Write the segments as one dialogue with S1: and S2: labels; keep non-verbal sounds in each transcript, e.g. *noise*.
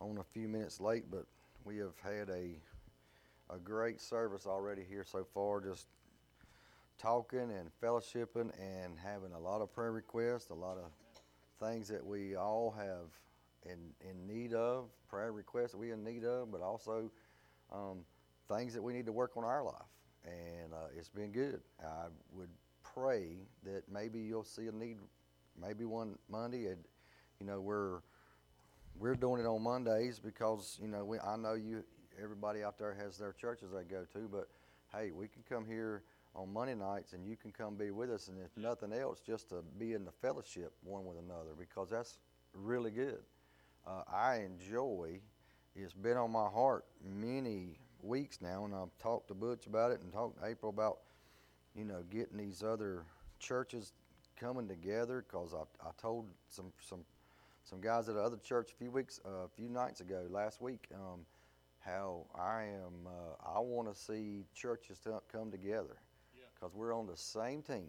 S1: on a few minutes late, but we have had a a great service already here so far. Just talking and fellowshipping and having a lot of prayer requests, a lot of things that we all have in in need of, prayer requests that we in need of, but also um, things that we need to work on our life. And uh, it's been good. I would pray that maybe you'll see a need, maybe one Monday. You know, we're we're doing it on Mondays because you know we I know you everybody out there has their churches they go to, but hey, we can come here on Monday nights and you can come be with us, and if nothing else, just to be in the fellowship one with another because that's really good. Uh, I enjoy. It's been on my heart many weeks now, and I've talked to Butch about it and talked to April about, you know, getting these other churches coming together. Because I, I told some some some guys at the other church a few weeks, uh, a few nights ago, last week, um, how I am. Uh, I want to see churches to come together because we're on the same team.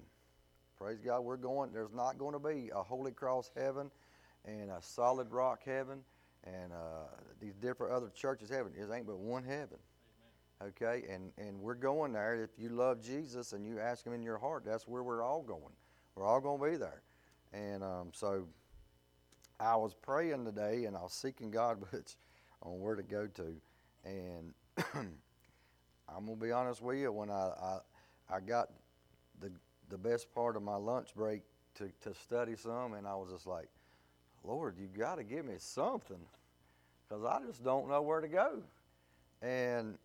S1: Praise God, we're going. There's not going to be a Holy Cross heaven and a Solid Rock heaven and uh, these different other churches heaven. It ain't but one heaven. Amen. Okay, and and we're going there. If you love Jesus and you ask Him in your heart, that's where we're all going. We're all going to be there. And um, so I was praying today and I was seeking God, *laughs* but on where to go to. And *clears throat* I'm gonna be honest with you. When I, I I got the the best part of my lunch break to, to study some, and I was just like, Lord, you got to give me something, because I just don't know where to go. And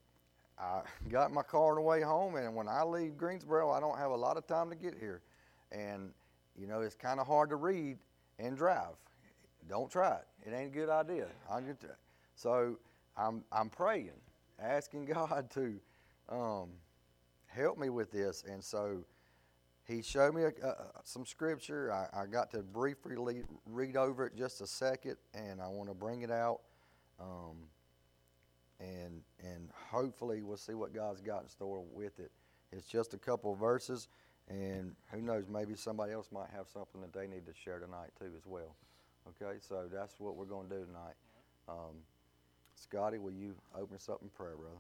S1: I *laughs* got my car on the way home, and when I leave Greensboro, I don't have a lot of time to get here, and you know it's kind of hard to read and drive. Don't try it; it ain't a good idea. I'm just, so I'm I'm praying, asking *laughs* God to. Um, help me with this. And so he showed me a, a, some scripture. I, I, got to briefly read over it just a second, and I want to bring it out. Um, and and hopefully we'll see what God's got in store with it. It's just a couple of verses, and who knows, maybe somebody else might have something that they need to share tonight too as well. Okay, so that's what we're going to do tonight. Um, Scotty, will you open us up in prayer, brother?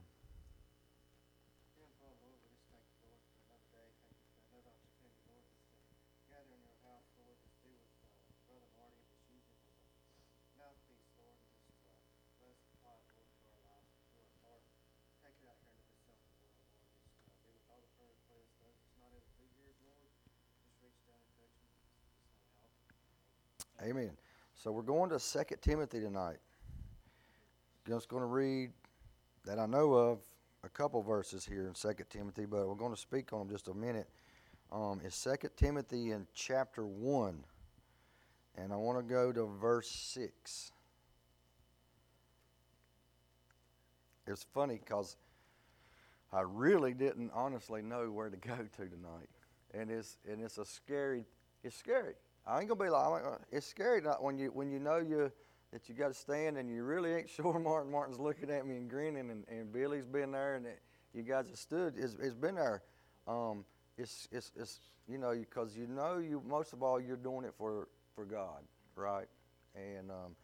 S1: Amen. So we're going to 2 Timothy tonight. Just going to read that I know of a couple verses here in 2 Timothy, but we're going to speak on them just a minute. Um, it's 2 Timothy in chapter 1, and I want to go to verse 6. It's funny because I really didn't honestly know where to *laughs* go to tonight, and it's and it's a scary. It's scary I ain't gonna be like it's scary not when you when you know you that you got to stand and you really ain't *laughs* sure. Martin Martin's looking at me and grinning, and, and Billy's been there, and it, you guys have stood. It's, it's been there. Um, it's it's it's you know because you know you most of all you're doing it for for God, right? And um,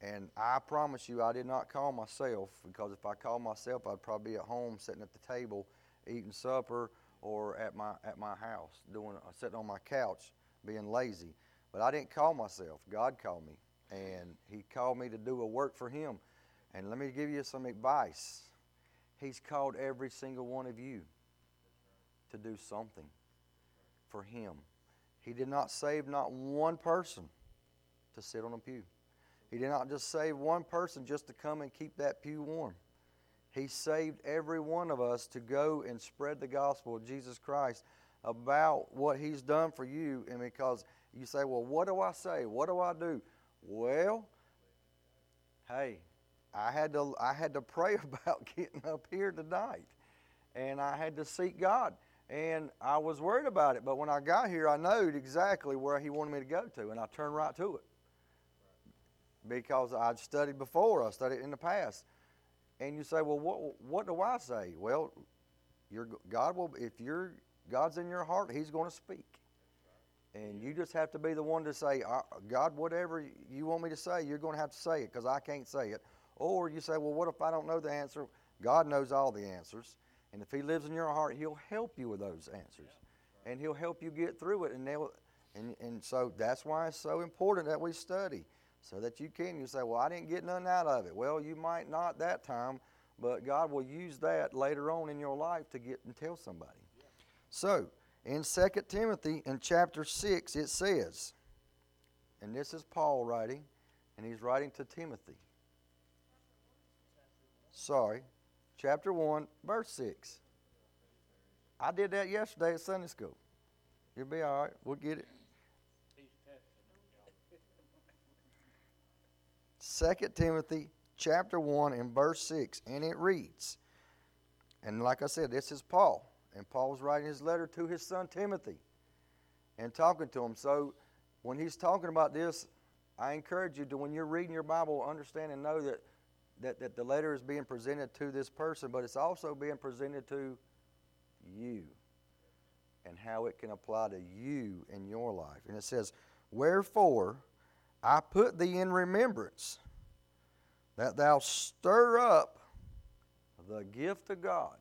S1: and I promise you, I did not call myself because if I called myself, I'd probably be at home sitting at the table eating supper or at my at my house doing uh, sitting on my couch being lazy. But I didn't call myself. God called me. And He called me to do a work for Him. And let me give you some advice. He's called every single one of you to do something for Him. He did not save not one person to sit on a pew. He did not just save one person just to come and keep that pew warm. He saved every one of us to go and spread the gospel of Jesus Christ about what He's done for you. And because you say, well, what do I say? What do I do? Well, hey, I had to I had to pray *laughs* about getting up here tonight, and I had to seek God, and I was worried about it. But when I got here, I knew exactly where He wanted me to go to, and I turned right to it because I'd studied before. I studied in the past, and you say, well, what what do I say? Well, your God will if you're God's in your heart, He's going to speak. And you just have to be the one to say, God, whatever you want me to say, you're going to have to say it because I can't say it. Or you say, well, what if I don't know the answer? God knows all the answers. And if He lives in your heart, He'll help you with those answers. And He'll help you get through it. And, they'll, and, and so that's why it's so important that we study. So that you can. You say, well, I didn't get nothing out of it. Well, you might not that time, but God will use that later on in your life to get and tell somebody. So, in 2 Timothy in chapter 6, it says, and this is Paul writing, and he's writing to Timothy. Sorry, chapter 1, verse 6. I did that yesterday at Sunday school. You'll be all right. We'll get it. 2 Timothy chapter 1 and verse 6, and it reads, and like I said, this is Paul. And Paul's writing his letter to his son Timothy and talking to him. So when he's talking about this, I encourage you to, when you're reading your Bible, understand and know that, that, that the letter is being presented to this person, but it's also being presented to you and how it can apply to you in your life. And it says, Wherefore I put thee in remembrance that thou stir up the gift of God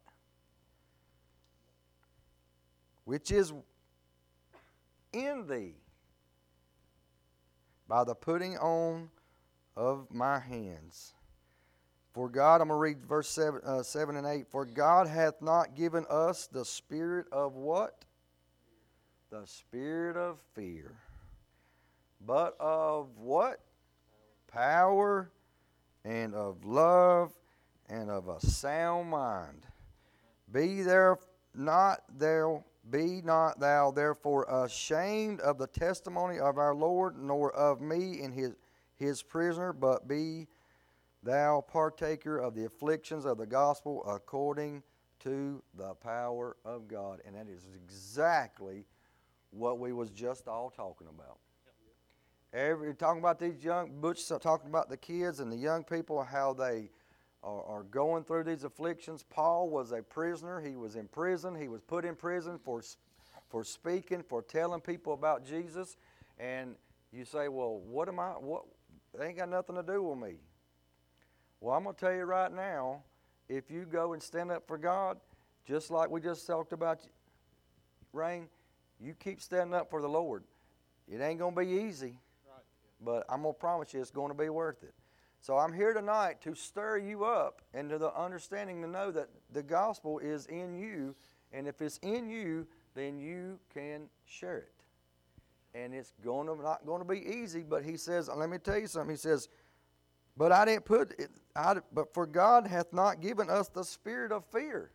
S1: which is in thee by the putting on of my hands. For God, I'm going to read verse 7, uh, 7 and 8. For God hath not given us the spirit of what? The spirit of fear. But of what? Power and of love and of a sound mind. Be there not there be not thou therefore ashamed of the testimony of our Lord, nor of me in his, his prisoner, but be thou partaker of the afflictions of the gospel according to the power of God. And that is exactly what we was just all talking about. Every talking about these young Butch talking about the kids and the young people, how they are, are going through these afflictions. Paul was a prisoner. He was in prison. He was put in prison for, for speaking, for telling people about Jesus. And you say, well, what am I? What? They ain't got nothing to do with me. Well, I'm going to tell you right now if you go and stand up for God, just like we just talked about, Rain, you keep standing up for the Lord. It ain't going to be easy, but I'm going to promise you it's going to be worth it. So I'm here tonight to stir you up into the understanding to know that the gospel is in you, and if it's in you, then you can share it. And it's going to not going to be easy, but he says, let me tell you something. He says, but I didn't put it, I, but for God hath not given us the spirit of fear.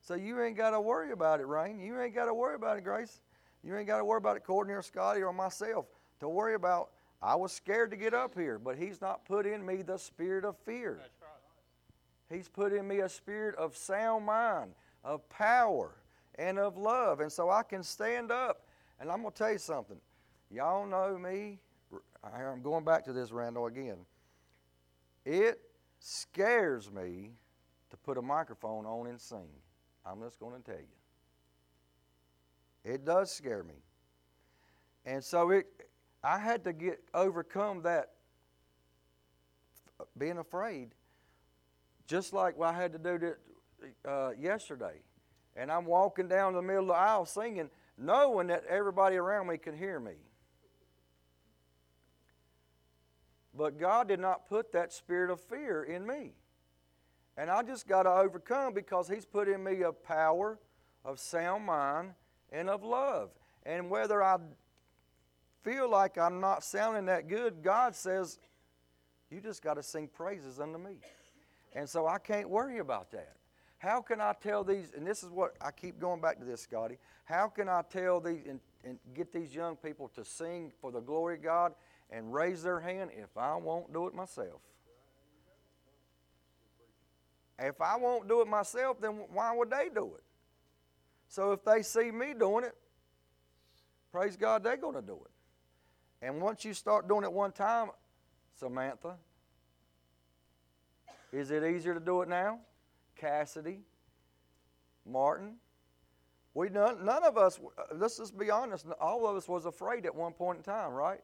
S1: So you ain't got to worry about it, Rain. You ain't got to worry about it, Grace. You ain't got to worry about it, Courtney or Scotty or myself. To worry about I was scared to get up here, but He's not put in me the spirit of fear. He's put in me a spirit of sound mind, of power, and of love. And so I can stand up. And I'm going to tell you something. Y'all know me. I'm going back to this, Randall, again. It scares me to put a microphone on and sing. I'm just going to tell you. It does scare me. And so it, I had to get overcome that being afraid, just like I had to do uh, yesterday. And I'm walking down the middle of the aisle singing, knowing that everybody around me can hear me. But God did not put that spirit of fear in me. And I just got to overcome because He's put in me a power, of sound mind, and of love. And whether I feel like I'm not sounding that good, God says, You just got to sing praises unto me. And so I can't worry about that. How can I tell these, and this is what I keep going back to this, Scotty. How can I tell these and, and get these young people to sing for the glory of God and raise their hand if I won't do it myself? If I won't do it myself, then why would they do it? So if they see me doing it, praise God, they're going to do it. And once you start doing it one time, Samantha, is it easier to do it now? Cassidy, Martin, we none, none of us. Let's just be honest. All of us was afraid at one point in time, right?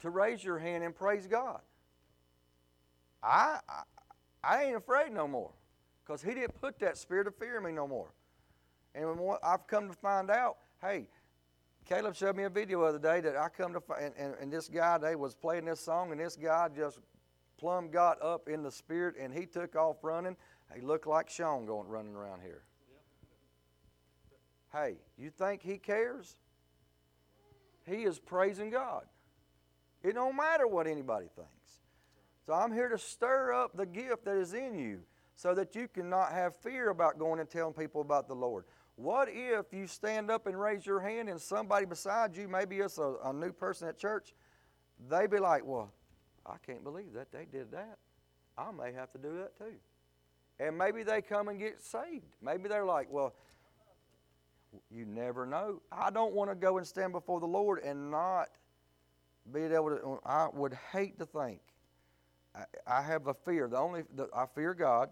S1: To raise your hand and praise God. I, I I ain't afraid no more because He didn't put that spirit of fear in me no more. And I've come to find out, hey, Caleb showed me a video the other day that I come to find, and, and, and this guy, they was playing this song, and this guy just plumb got up in the spirit, and he took off running. He looked like Sean going running around here. Hey, you think he cares? He is praising God. It don't matter what anybody thinks. So I'm here to stir up the gift that is in you so that you cannot have fear about going and telling people about the Lord. What if you stand up and raise your hand and somebody beside you, maybe it's a, a new person at church, they be like, Well, I can't believe that they did that. I may have to do that too. And maybe they come and get saved. Maybe they're like, Well, you never know. I don't want to go and stand before the Lord and not be able to. Uh, I would hate to think. I, I have a fear. The only the, I fear God,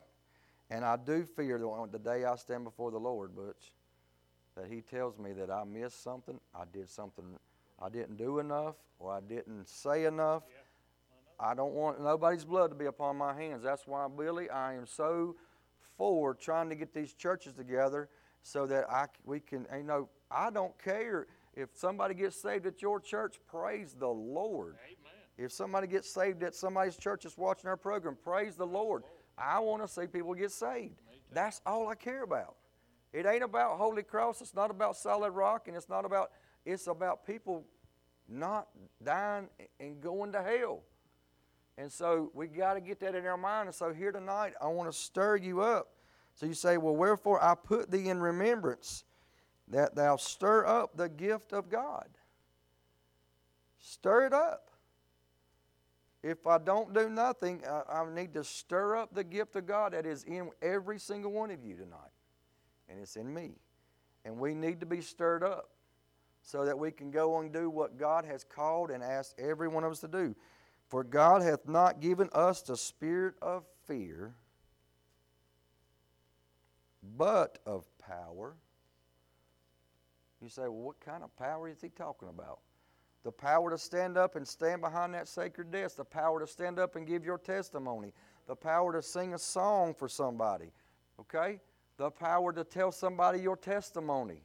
S1: and I do fear the, the day I stand before the Lord, Butch, that He tells me that I missed something, I did something I didn't do enough, or I didn't say enough. Yeah, I, I don't want nobody's blood to be upon my hands. That's why, Billy, I am so for trying to get these churches together so that I we can. You know, I don't care if somebody gets saved at your church. Praise the Lord. Amen. If somebody gets saved at somebody's church that's watching our program, praise the Lord. I want to see people get saved. That's all I care about. It ain't about Holy Cross. It's not about solid rock, and it's not about. It's about people not dying and going to hell. And so we got to get that in our mind. And so here tonight, I want to stir you up. So you say, Well, wherefore I put thee in remembrance that thou stir up the gift of God. Stir it up. If I don't do nothing, I, I need to stir up the gift of God that is in every single one of you tonight. And it's in me. And we need to be stirred up so that we can go and do what God has called and asked every one of us to do. For God hath not given us the spirit of fear, but of power. You say, well, what kind of power is he talking about? The power to stand up and stand behind that sacred desk, the power to stand up and give your testimony, the power to sing a song for somebody, okay? The power to tell somebody your testimony.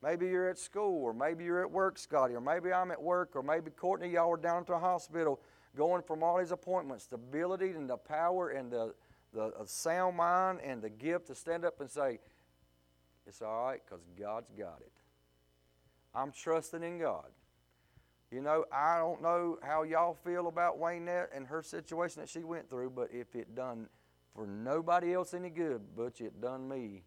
S1: Maybe you're at school, or maybe you're at work, Scotty, or maybe I'm at work, or maybe Courtney, y'all are down at the hospital going from all these appointments. The ability and the power and the, the sound mind and the gift to stand up and say, It's all right because God's got it. I'm trusting in God. You know, I don't know how y'all feel about Waynette and her situation that she went through, but if it done for nobody else any good, but it done me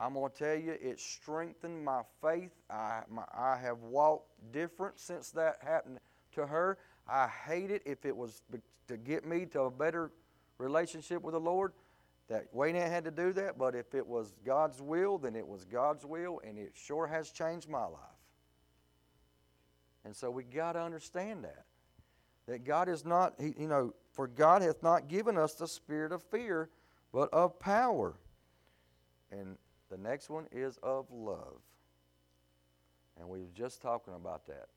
S1: I'm going to tell you, it strengthened my faith. I, my, I have walked different since that happened to her. I hate it if it was to get me to a better relationship with the Lord. That Wayne had to do that, but if it was God's will, then it was God's will, and it sure has changed my life. And so we got to understand that. That God is not, you know, for God hath not given us the spirit of fear, but of power. And the next one is of love. And we were just talking about that.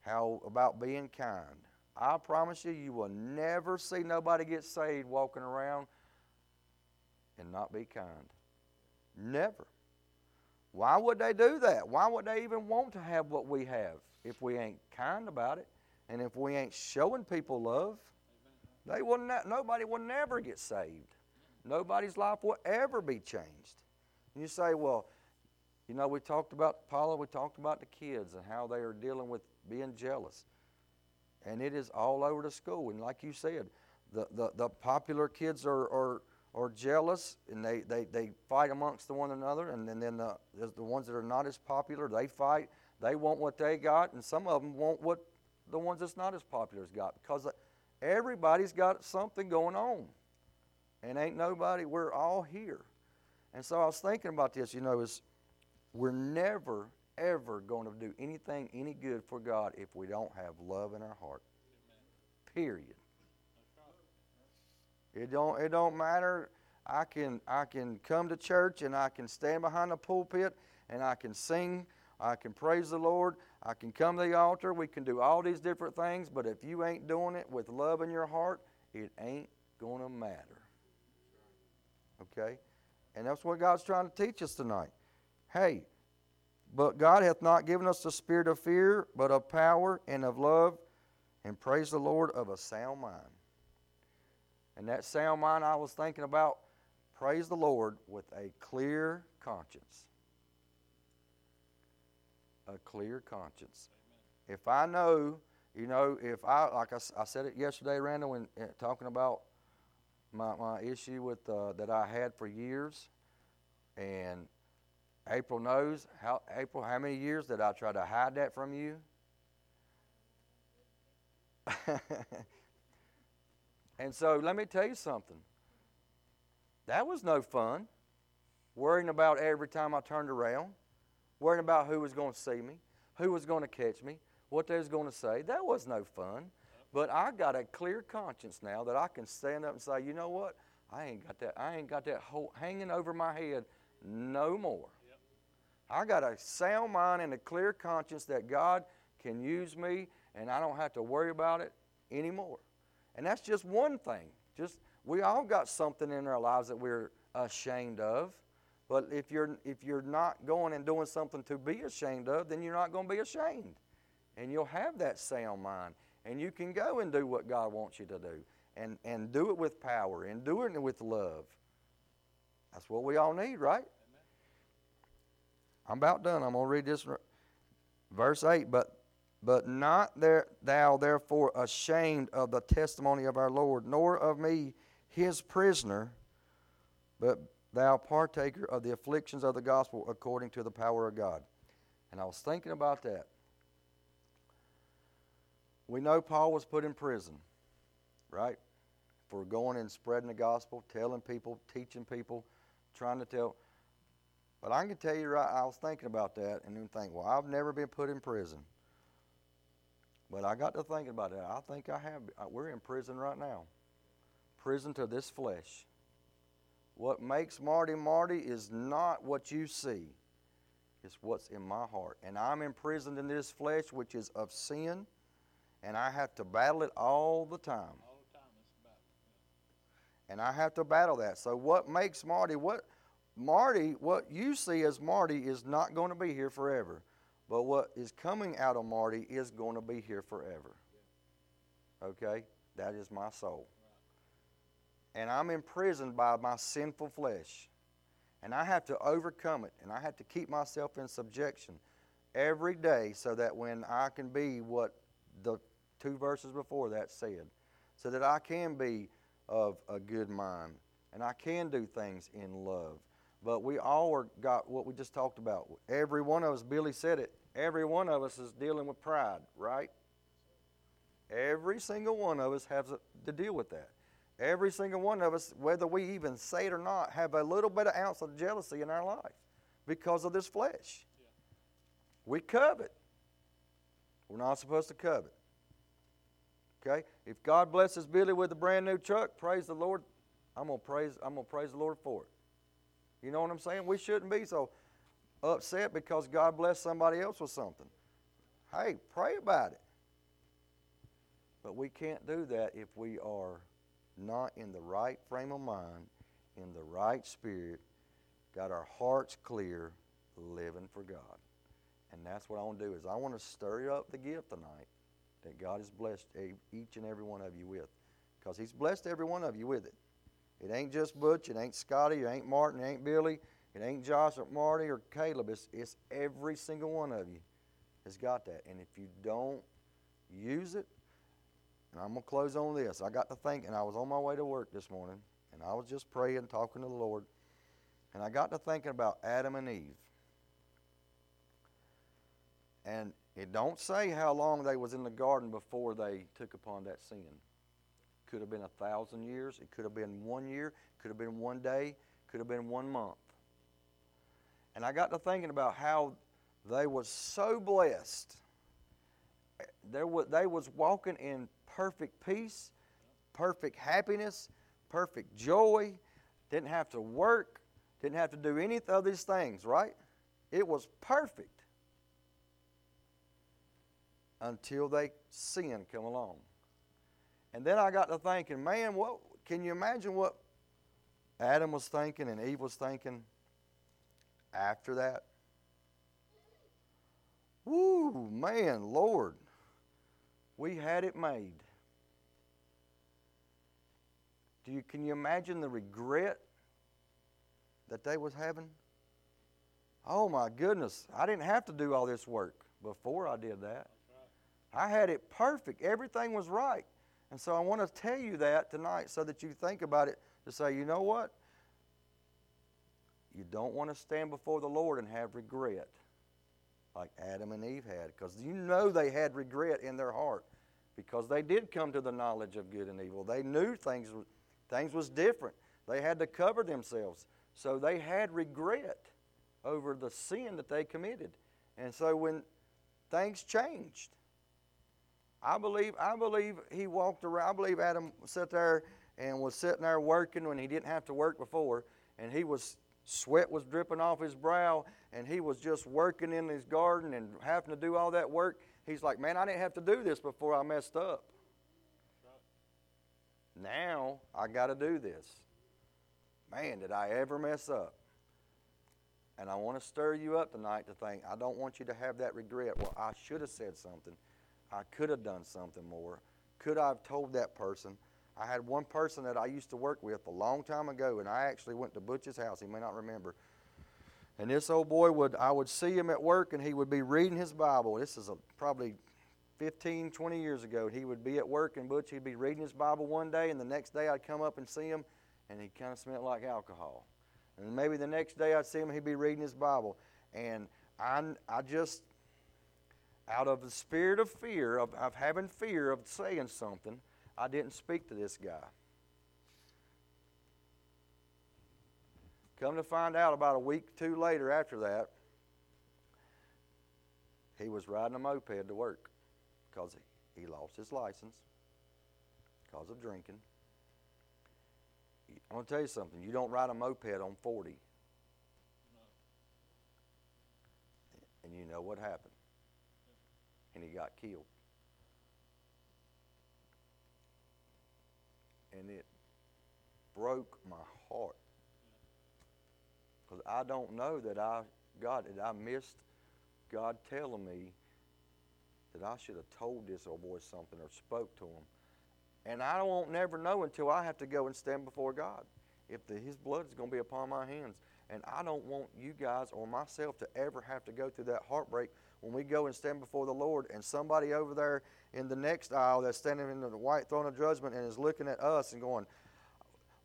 S1: How about being kind. I promise you, you will never see nobody get saved walking around and not be kind. Never. Why would they do that? Why would they even want to have what we have if we ain't kind about it and if we ain't showing people love? They will not, nobody will never get saved. Nobody's life will ever be changed. And you say, well, you know, we talked about, Paula, we talked about the kids and how they are dealing with being jealous. And it is all over the school. And like you said, the, the, the popular kids are, are, are jealous and they, they, they fight amongst one another. And, then the, the ones that are not as popular, they fight. They want what they got. And some of them want what the ones that's not as popular has got because everybody's got something going on. And ain't nobody, we're all here. And so I was thinking about this, you know, is we're never, ever going to do anything any good for God if we don't have love in our heart. Period. It don't it don't matter. I can I can come to church and I can stand behind the pulpit and I can sing, I can praise the Lord, I can come to the altar, we can do all these different things, but if you ain't doing it with love in your heart, it ain't going to matter. Okay? And that's what God's trying to teach us tonight. Hey, but God hath not given us the spirit of fear, but of power and of love, and praise the Lord of a sound mind. And that sound mind I was thinking about, praise the Lord with a clear conscience. A clear conscience. If I know, you know, if I, like I, I said it yesterday, Randall, when uh, talking about my, my issue with uh, that I had for years, and April knows how April how many years did I try to hide that from you? *laughs* and so let me tell you something. That was no fun. Worrying about every time I turned around, worrying about who was going to see me, who was going to catch me, what they was going to say. That was no fun. But I got a clear conscience now that I can stand up and say, you know what? I ain't got that. I ain't got that whole hanging over my head no more. I got a sound mind and a clear conscience that God can use me, and I don't have to worry about it anymore. And that's just one thing. Just we all got something in our lives that we're ashamed of. But if you're if you're not going and doing something to be ashamed of, then you're not going to be ashamed. And you'll have that sound mind. And you can go and do what God wants you to do. And and do it with power and do it with love. That's what we all need, right? I'm about done. I'm going to read this verse 8. But, but not there, thou therefore ashamed of the testimony of our Lord, nor of me his prisoner, but thou partaker of the afflictions of the gospel according to the power of God. And I was thinking about that. We know Paul was put in prison, right? For going and spreading the gospel, telling people, teaching people, trying to tell. But I can tell you right, I was thinking about that and then think, well, I've never been put in prison. But I got to thinking about that. I think I have. We're in prison right now. Prison to this flesh. What makes Marty Marty is not what you see. It's what's in my heart. And I'm imprisoned in this flesh, which is of sin, and I have to battle it all the time. All the time. Yeah. And I have to battle that. So what makes Marty, what Marty, what you see as Marty is not going to be here forever. But what is coming out of Marty is going to be here forever. Okay? That is my soul. And I'm imprisoned by my sinful flesh. And I have to overcome it. And I have to keep myself in subjection every day so that when I can be what the two verses before that said, so that I can be of a good mind and I can do things in love but we all are got what we just talked about. Every one of us, Billy said it, every one of us is dealing with pride, right? Every single one of us has to deal with that. Every single one of us, whether we even say it or not, have a little bit of ounce of jealousy in our life because of this flesh. Yeah. We covet. We're not supposed to covet. Okay? If God blesses Billy with a brand new truck, praise the Lord. I'm gonna praise, I'm gonna praise the Lord for it. You know what I'm saying? We shouldn't be so upset because God blessed somebody else with something. Hey, pray about it. But we can't do that if we are not in the right frame of mind, in the right spirit, got our hearts clear, living for God. And that's what I want to do is I want to stir up the gift tonight that God has blessed each and every one of you with. Because He's blessed every one of you with it. It ain't just Butch, it ain't Scotty, it ain't Martin, it ain't Billy, it ain't Josh or Marty or Caleb. It's, it's every single one of you has got that. And if you don't use it, and I'm going to close on this. I got to thinking, I was on my way to work this morning, and I was just praying, talking to the Lord, and I got to thinking about Adam and Eve. And it don't say how long they was in the garden before they took upon that sin could have been a thousand years. It could have been one year. Could have been one day. Could have been one month. And I got to thinking about how they was so blessed. There was, they was walking in perfect peace, perfect happiness, perfect joy. Didn't have to work. Didn't have to do any of these things, right? It was perfect until they sin come along. And then I got to thinking, man, what can you imagine what Adam was thinking and Eve was thinking after that? Woo, man, Lord, we had it made. Do you, can you imagine the regret that they was having? Oh my goodness, I didn't have to do all this work before I did that. I had it perfect. Everything was right. And so I want to tell you that tonight so that you think about it to say, you know what? You don't want to stand before the Lord and have regret like Adam and Eve had because you know they had regret in their heart because they did come to the knowledge of good and evil. They knew things things was different. They had to cover themselves. So they had regret over the sin that they committed. And so when things changed, I believe I believe he walked around. I believe Adam sat there and was sitting there working when he didn't have to work before, and he was sweat was dripping off his brow, and he was just working in his garden and having to do all that work. He's like, man, I didn't have to do this before I messed up. Now I got to do this. Man, did I ever mess up? And I want to stir you up tonight to think, I don't want you to have that regret. Well, I should have said something. I could have done something more. Could I have told that person? I had one person that I used to work with a long time ago, and I actually went to Butch's house. He may not remember. And this old boy would, I would see him at work, and he would be reading his Bible. This is a, probably 15, 20 years ago. He would be at work, and Butch, he'd be reading his Bible one day, and the next day I'd come up and see him, and he kind of smelled like alcohol. And maybe the next day I'd see him, he'd be reading his Bible. And I, I just, out of the spirit of fear, of, of having fear of saying something, I didn't speak to this guy. Come to find out about a week two later after that, he was riding a moped to work because he lost his license because of drinking. I'm going to tell you something. You don't ride a moped on 40. And you know what happened. And he got killed. And it broke my heart. Because I don't know that I, God, that I missed God telling me that I should have told this old boy something or spoke to him. And I won't never know until I have to go and stand before God if the, His blood is going to be upon my hands. And I don't want you guys or myself to ever have to go through that heartbreak when we go and stand before the Lord and somebody over there in the next aisle that's standing in the white throne of judgment and is looking at us and going,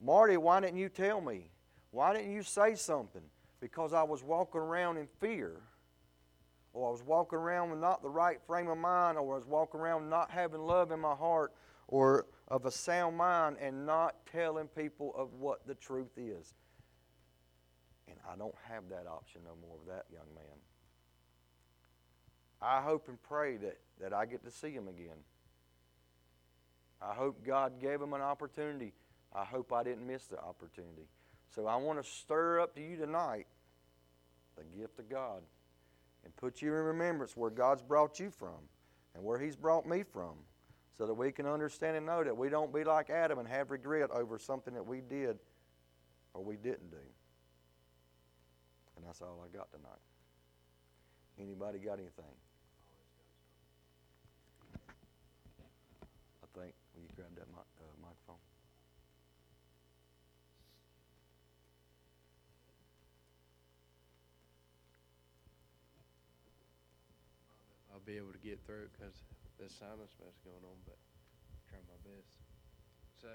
S1: Marty, why didn't you tell me? Why didn't you say something? Because I was walking around in fear, or I was walking around with not the right frame of mind, or I was walking around not having love in my heart, or of a sound mind and not telling people of what the truth is. And I don't have that option no more with that young man. I hope and pray that, that I get to see him again. I hope God gave him an opportunity. I hope I didn't miss the opportunity. So I want to stir up to you tonight the gift of God and put you in remembrance where God's brought you from and where He's brought me from so that we can understand and know that we don't be like Adam and have regret over something that we did or we didn't do. And that's all I got tonight. Anybody got anything? I think, will you grab that mic, uh, microphone?
S2: I'll be able to get through it because there's sinus mess going on, but I try my best. So,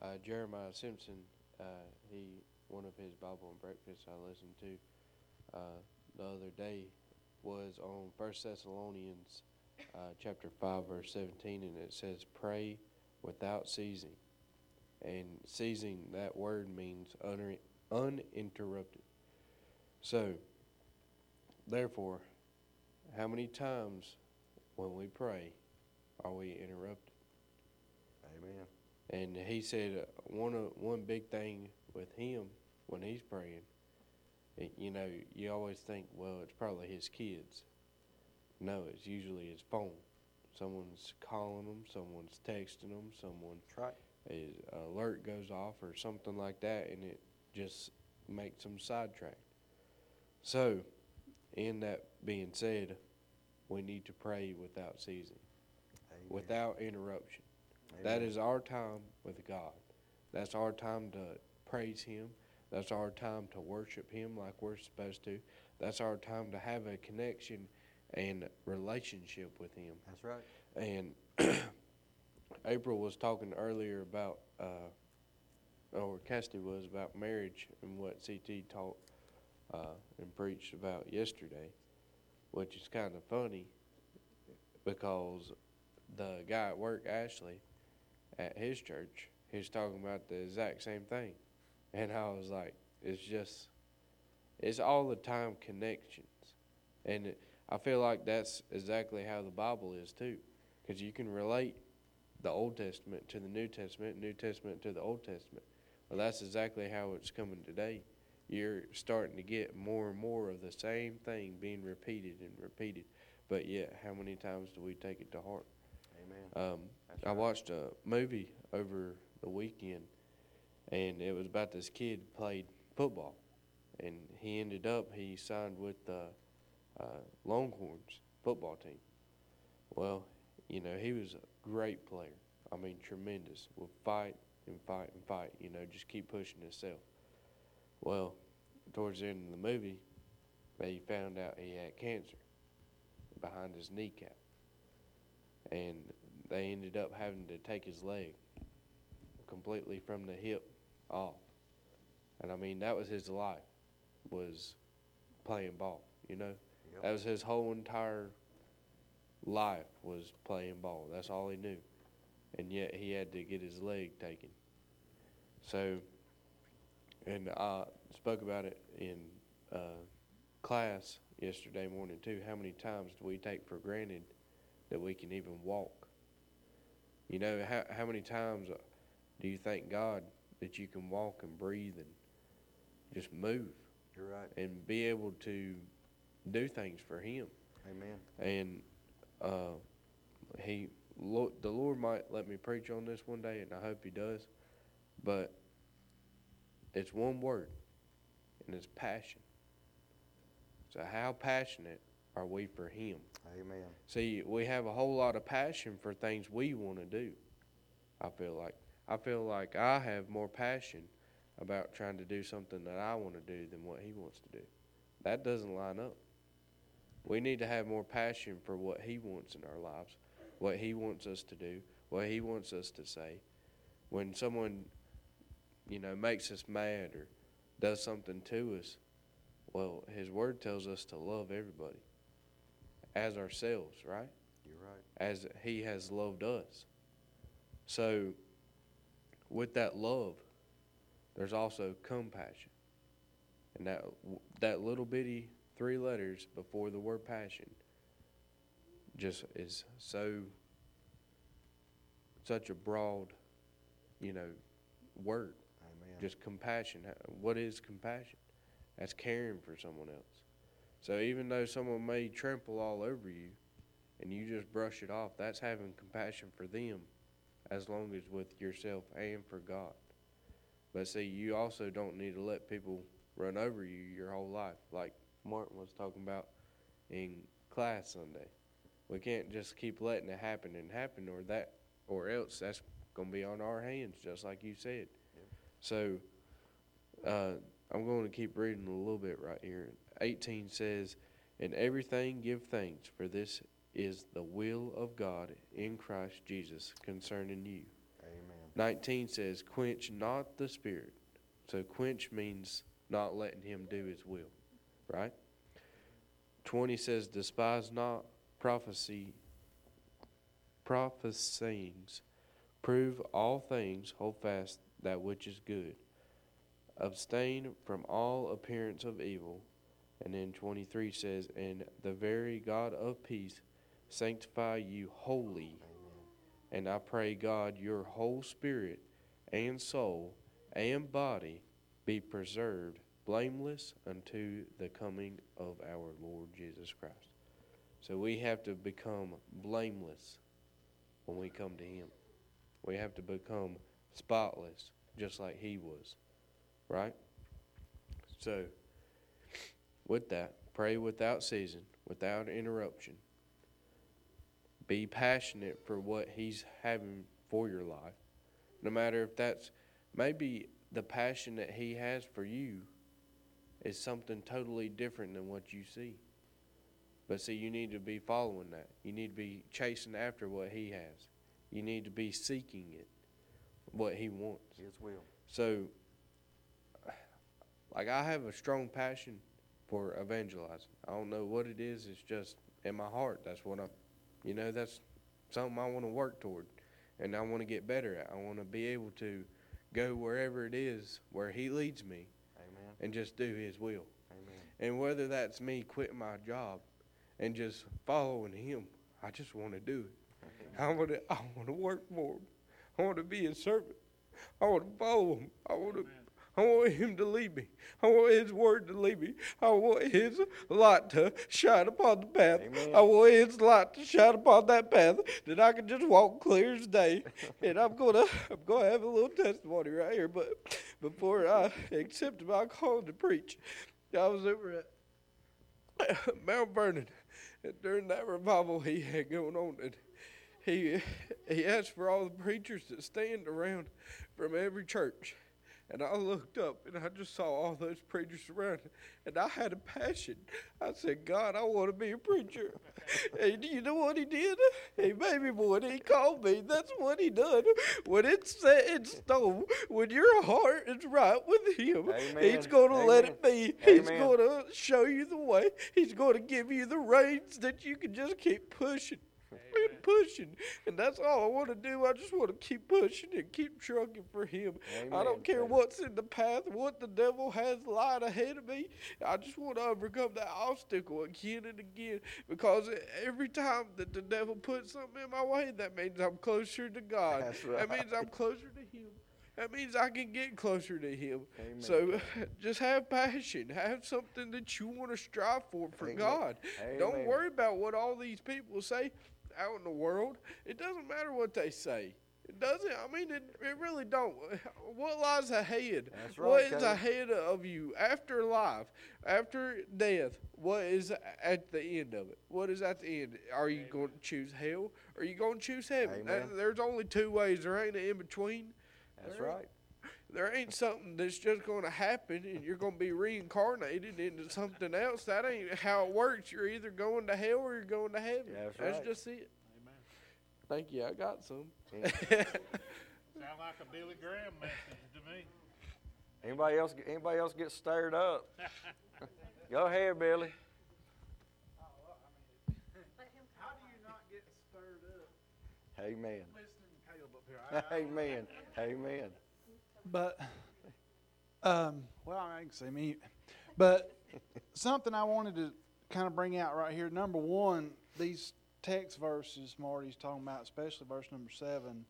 S2: uh, Jeremiah Simpson, uh, he one of his Bible and breakfast I listened to uh, the other day was on First Thessalonians uh, chapter five verse seventeen, and it says, "Pray without ceasing." And ceasing that word means uninterrupted. So, therefore, how many times when we pray are we interrupted?
S1: Amen.
S2: And he said uh, one one big thing with him when he's praying, it, you know, you always think, well, it's probably his kids. No, it's usually his phone. Someone's calling them, someone's texting them, someone
S1: right.
S2: a alert goes off or something like that, and it just makes them sidetracked. So, in that being said, we need to pray without ceasing,
S1: Amen.
S2: without interruption. That
S1: Amen.
S2: is our time with God. That's our time to praise Him. That's our time to worship Him like we're supposed to. That's our time to have a connection and relationship with Him.
S1: That's right.
S2: And *clears throat* April was talking earlier about, uh, or Cassidy was about marriage and what CT taught uh, and preached about yesterday, which is kind of funny because the guy at work, Ashley, at his church, he's talking about the exact same thing. And I was like, it's just, it's all the time connections. And it, I feel like that's exactly how the Bible is too. Because you can relate the Old Testament to the New Testament, New Testament to the Old Testament. Well, that's exactly how it's coming today. You're starting to get more and more of the same thing being repeated and repeated. But yet, how many times do we take it to heart?
S1: Amen.
S2: Um, I
S1: right.
S2: watched a movie over the weekend, and it was about this kid played football, and he ended up he signed with the uh, Longhorns football team. Well, you know he was a great player. I mean, tremendous. Would fight and fight and fight. You know, just keep pushing himself. Well, towards the end of the movie, they found out he had cancer behind his kneecap, and they ended up having to take his leg completely from the hip off. And I mean, that was his life, was playing ball, you know?
S1: Yep.
S2: That was his whole entire life was playing ball. That's all he knew. And yet he had to get his leg taken. So, and I spoke about it in uh, class yesterday morning too. How many times do we take for granted that we can even walk? You know, how, how many times do you thank God that you can walk and breathe and just move
S1: You're right.
S2: and be able to do things for Him?
S1: Amen.
S2: And uh, he, Lord, the Lord might let me preach on this one day, and I hope He does. But it's one word, and it's passion. So, how passionate are we for Him?
S1: Amen.
S2: See, we have a whole lot of passion for things we want to do. I feel like I feel like I have more passion about trying to do something that I want to do than what he wants to do. That doesn't line up. We need to have more passion for what he wants in our lives, what he wants us to do, what he wants us to say. When someone, you know, makes us mad or does something to us, well, his word tells us to love everybody as ourselves, right?
S1: You're right.
S2: As He has loved us. So, with that love, there's also compassion, and that that little bitty three letters before the word passion just is so such a broad, you know, word. Just compassion. What is compassion? That's caring for someone else. So even though someone may trample all over you and you just brush it off, that's having compassion for them as long as with yourself and for God. But see, you also don't need to let people run over you your whole life, like Martin was talking about in class Sunday. We can't just keep letting it happen and happen, or that, or else that's gonna be on our hands, just like you said. So, uh, I'm going to keep reading a little bit right here. 18 says, In everything give thanks, for this is the will of God in Christ Jesus concerning you.
S1: Amen.
S2: 19 says, Quench not the spirit. So, quench means not letting him do his will, right? 20 says, Despise not prophecy, prophesyings. Prove all things, hold fast that which is good. Abstain from all appearance of evil. And then 23 says, And the very God of peace sanctify you wholly. And I pray, God, your whole spirit and soul and body be preserved blameless unto the coming of our Lord Jesus Christ. So we have to become blameless when we come to Him. We have to become spotless, just like He was. Right? So, with that, pray without ceasing, without interruption. Be passionate for what He's having for your life. No matter if that's maybe the passion that He has for you is something totally different than what you see. But see, you need to be following that. You need to be chasing after what He has. You need to be seeking it, what He wants.
S1: His will.
S2: So, like, I have a strong passion for evangelizing. I don't know what it is. It's just in my heart. That's what I, you know, that's something I want to work toward, and I want to get better at. I want to be able to go wherever it is where He leads me,
S1: Amen.
S2: and just do His will.
S1: Amen.
S2: And whether that's me quitting my job and just following Him, I just want to do it. I want to. I want to work for Him. I want to be His servant. I want to follow Him. I want to. I want Him to lead me. I want His word to lead me. I want His light to shine upon the path.
S1: Amen.
S2: I want His light to shine upon that path that I can just walk clear as day. *laughs* and I'm gonna, I'm gonna have a little testimony right here. But before I accepted my call to preach, I was over at Mount Vernon and during that revival he had going on. And he he asked for all the preachers to stand around from every church. And I looked up and I just saw all those preachers around, and I had a passion. I said, God, I want to be a preacher. *laughs* and you know what he did? He made me one. He called me. That's what he done. When it's set in stone, when your heart is right with him, he's going to let it be. He's going to show you the way. He's going to give you the reins that you can just keep pushing *laughs* and pushing. And that's all I want to do. I just want to keep pushing and keep trucking for him. I don't care what's in the path, what the devil has lied ahead of me. I just want to overcome that obstacle again and again because every time that the devil puts something in my way, that means I'm closer to God.
S1: That's
S2: That means I'm closer to him. That means I can get closer to him.
S1: Amen.
S2: So *laughs* just have passion. Have something that you want to strive for for
S1: Amen.
S2: God. Don't worry about what all these people say out in the world. It doesn't matter what they say. It doesn't. I mean, it, it really don't. *laughs* What lies ahead?
S1: That's right,
S2: is
S1: Caleb.
S2: ahead of you after life, after death? What is at the end of it? What is at the end? Are you going to choose hell? Or are you going to choose heaven?
S1: Amen.
S2: That- there's only two ways. There ain't an in between.
S1: That's
S2: There
S1: right.
S2: There ain't something that's just going to happen and you're going to be reincarnated into something else. That ain't how it works. You're either going to hell or you're going to heaven.
S1: That's
S2: That's
S1: right.
S2: just it.
S3: Amen.
S2: Thank you. I got some. *laughs*
S3: Sound like a Billy Graham message to me.
S1: Anybody else? Anybody else get stirred up? *laughs* Go ahead, Billy.
S3: How do you not get stirred up
S1: Amen.
S3: listening Caleb up here? I- I- *laughs*
S1: Amen. Amen.
S4: But, um, well, I can say me. *laughs* But something I wanted to kind of bring out right here. Number one, these text verses Marty's talking about, especially verse number seven.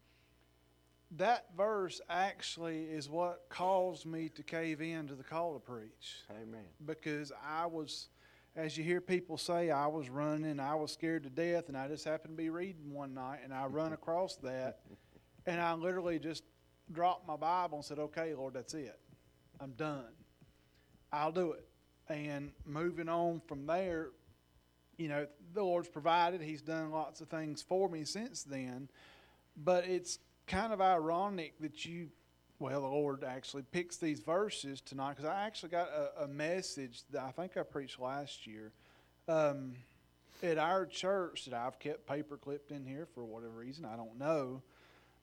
S4: That verse actually is what caused me to cave in to the call to preach
S1: Amen.
S4: because I was, as you hear people say, I was running, I was scared to death, and I just happened to be reading one night, and I run *laughs* across that, and I literally just dropped my Bible and said, "Okay, Lord, that's it. I'm done. I'll do it." And moving on from there, you know, the Lord's provided. He's done lots of things for me since then, but it's kind of ironic that you well, the Lord actually picks these verses tonight because I actually got a, a message that I think I preached last year um, at our church that I've kept paper clipped in here for whatever reason. I don't know.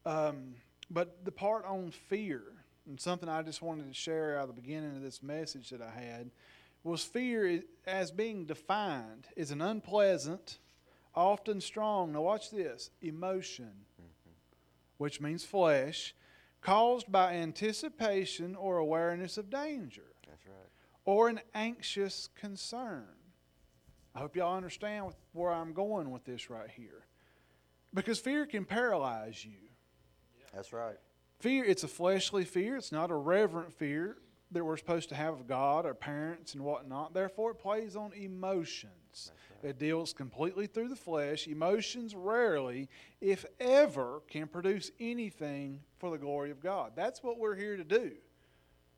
S4: Um, but the part on fear, and something I just wanted to share out of the beginning of this message that I had, was fear as being defined is an unpleasant, often strong, now watch this, emotion, mm-hmm. which means flesh, caused by anticipation or awareness of danger
S1: That's right.
S4: or an anxious concern. I hope y'all understand where I'm going with this right here. Because fear can paralyze you.
S1: That's right.
S4: Fear, it's a fleshly fear, it's not a reverent fear that we're supposed to have of God, our parents, and whatnot. Therefore, it plays on emotions. emotions. It deals completely through the flesh. Emotions rarely, if ever, can produce anything for the glory of God. That's what we're here to do.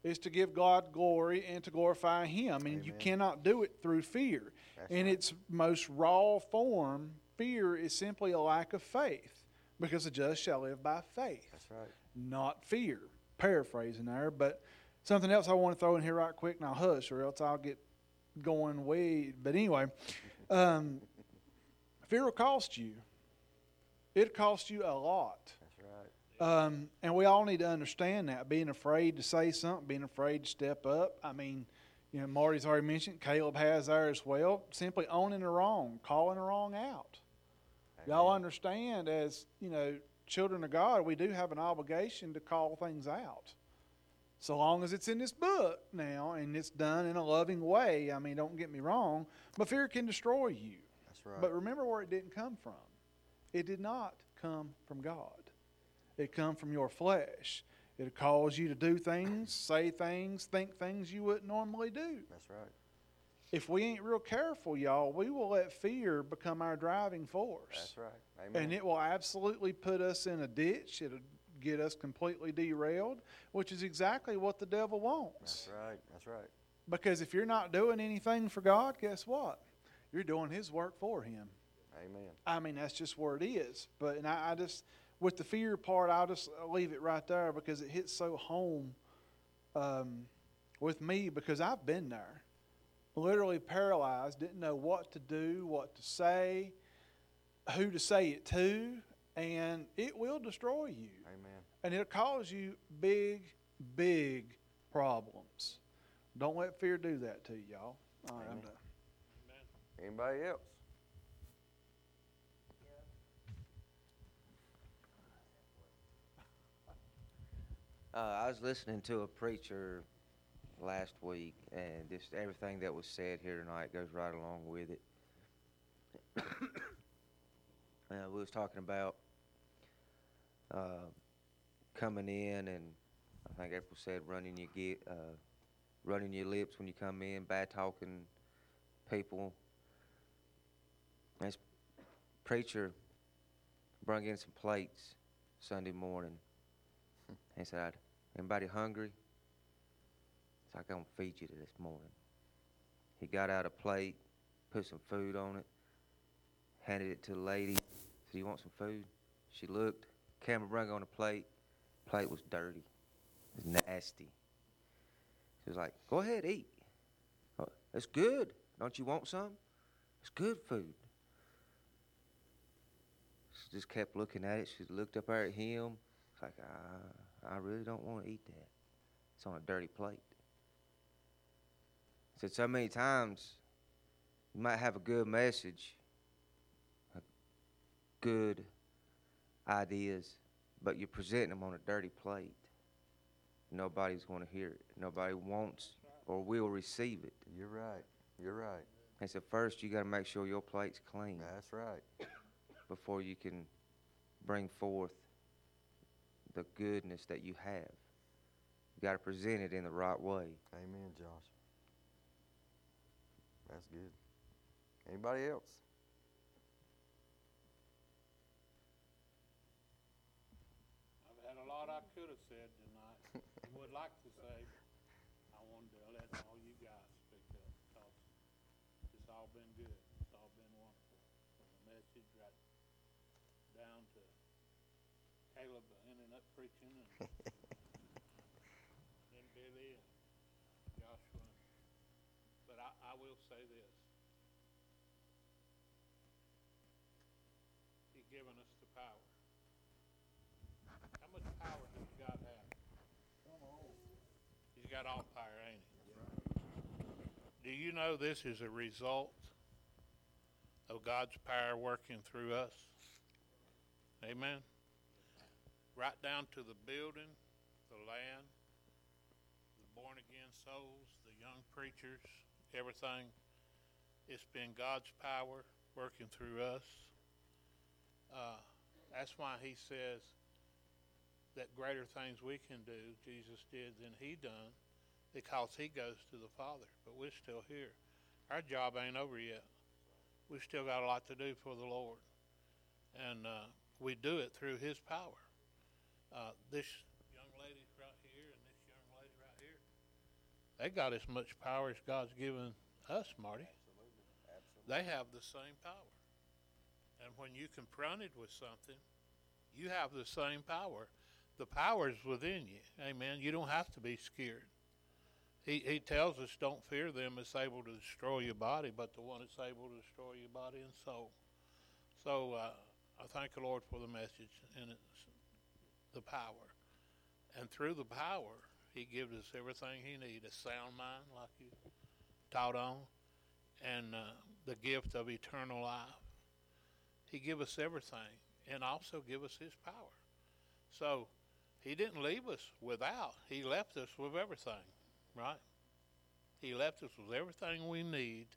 S4: Is to give God glory and to glorify Him. And you cannot do it through fear.
S1: That's
S4: In
S1: right.
S4: its most raw form, fear is simply a lack of faith. Because the just shall live by faith
S1: That's right.
S4: not fear. Paraphrasing there, but something else I want to throw in here right quick, and I'll hush, or else I'll get going way. But anyway, um, fear will cost you. It costs you a lot.
S1: That's right.
S4: Um, and we all need to understand that. Being afraid to say something, being afraid to step up. I mean, you know, Marty's already mentioned, Caleb has there as well. Simply owning the wrong, calling the wrong out. Y'all understand, as you know, children of God, we do have an obligation to call things out. So long as it's in this book now and it's done in a loving way. I mean, don't get me wrong, but fear can destroy you.
S1: That's right.
S4: But remember where it didn't come from. It did not come from God. It come from your flesh. It cause you to do things, say things, think things you wouldn't normally do.
S1: That's right.
S4: If we ain't real careful, y'all, we will let fear become our driving force.
S1: That's right. Amen.
S4: And it will absolutely put us in a ditch. It'll get us completely derailed, which is exactly what the devil wants.
S1: That's right. That's right.
S4: Because if you're not doing anything for God, guess what? You're doing His work for Him.
S1: Amen.
S4: I mean, that's just where it is. But and I, I just, with the fear part, I'll just leave it right there because it hits so home um, with me because I've been there, literally paralyzed, didn't know what to do, what to say, who to say it to, and it will destroy you,
S1: Amen.
S4: and it'll cause you big, big problems. Don't let fear do that to you, y'all. All right, I'm
S1: Amen.
S4: done.
S1: Anybody else?
S5: Uh, I was listening to a preacher last week, and just everything that was said here tonight goes right along with it. *coughs* uh, we was talking about uh, coming in, and I think April said running your get, uh, running your lips when you come in, bad talking people. This preacher brought in some plates Sunday morning. *laughs* He said, Anybody hungry? I'm going to feed you this morning. He got out a plate, put some food on it, handed it to the lady. Said, You want some food? She looked, camera brung on the plate. Plate was dirty. It was nasty. She was like, Go ahead, eat. "Oh, It's good. Don't you want some? It's good food. She just kept looking at it. She looked up at him. It's like, I, I really don't want to eat that. It's on a dirty plate. Said so many times, you might have a good message, a good ideas, but you're presenting them on a dirty plate. Nobody's going to hear it. Nobody wants or will receive it.
S1: You're right. You're right.
S5: And so first, you got to make sure your plate's clean
S1: That's right.
S5: before you can bring forth the goodness that you have. You got to present it in the right way.
S1: Amen, Josh. That's good. Anybody else?
S3: I've had a lot I could have said tonight, and would like to say. I wanted to let all you guys speak up, because it's all been good. It's all been wonderful. From the message right down to Caleb ending up preaching, and then Billy and Joshua. But I, will say this. He's given us the power. How much power does God have? He's got all power, ain't he? Do you know this is a result of God's power working through us? Amen. Right down to the building, the land, the born again souls, the young preachers, everything. It's been God's power working through us. Uh, that's why he says that greater things we can do, Jesus did, than he done, because he goes to the Father. But we're still here. Our job ain't over yet. we still got a lot to do for the Lord. And uh, we do it through His power. Uh, this they got as much power as God's given us, Marty. Absolutely. Absolutely. They have the same power. And when you confronted with something, you have the same power. The power is within you. Amen. You don't have to be scared. He, he tells us don't fear them that's able to destroy your body, but the one that's able to destroy your body and soul. So uh, I thank the Lord for the message and it's the power. And through the power, He gives us everything He needs a sound mind, like you taught on, and uh, the gift of eternal life. He give us everything and also give us His power. So He didn't leave us without, He left us with everything right? He left us with everything we need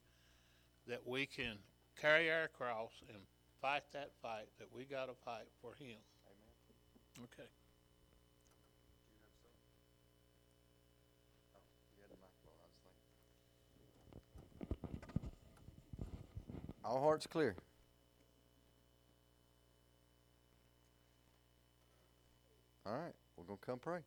S3: that we can carry our cross and fight that fight that we got to fight for Him. Amen. Okay.
S1: All hearts clear. All right, we're gonna come pray.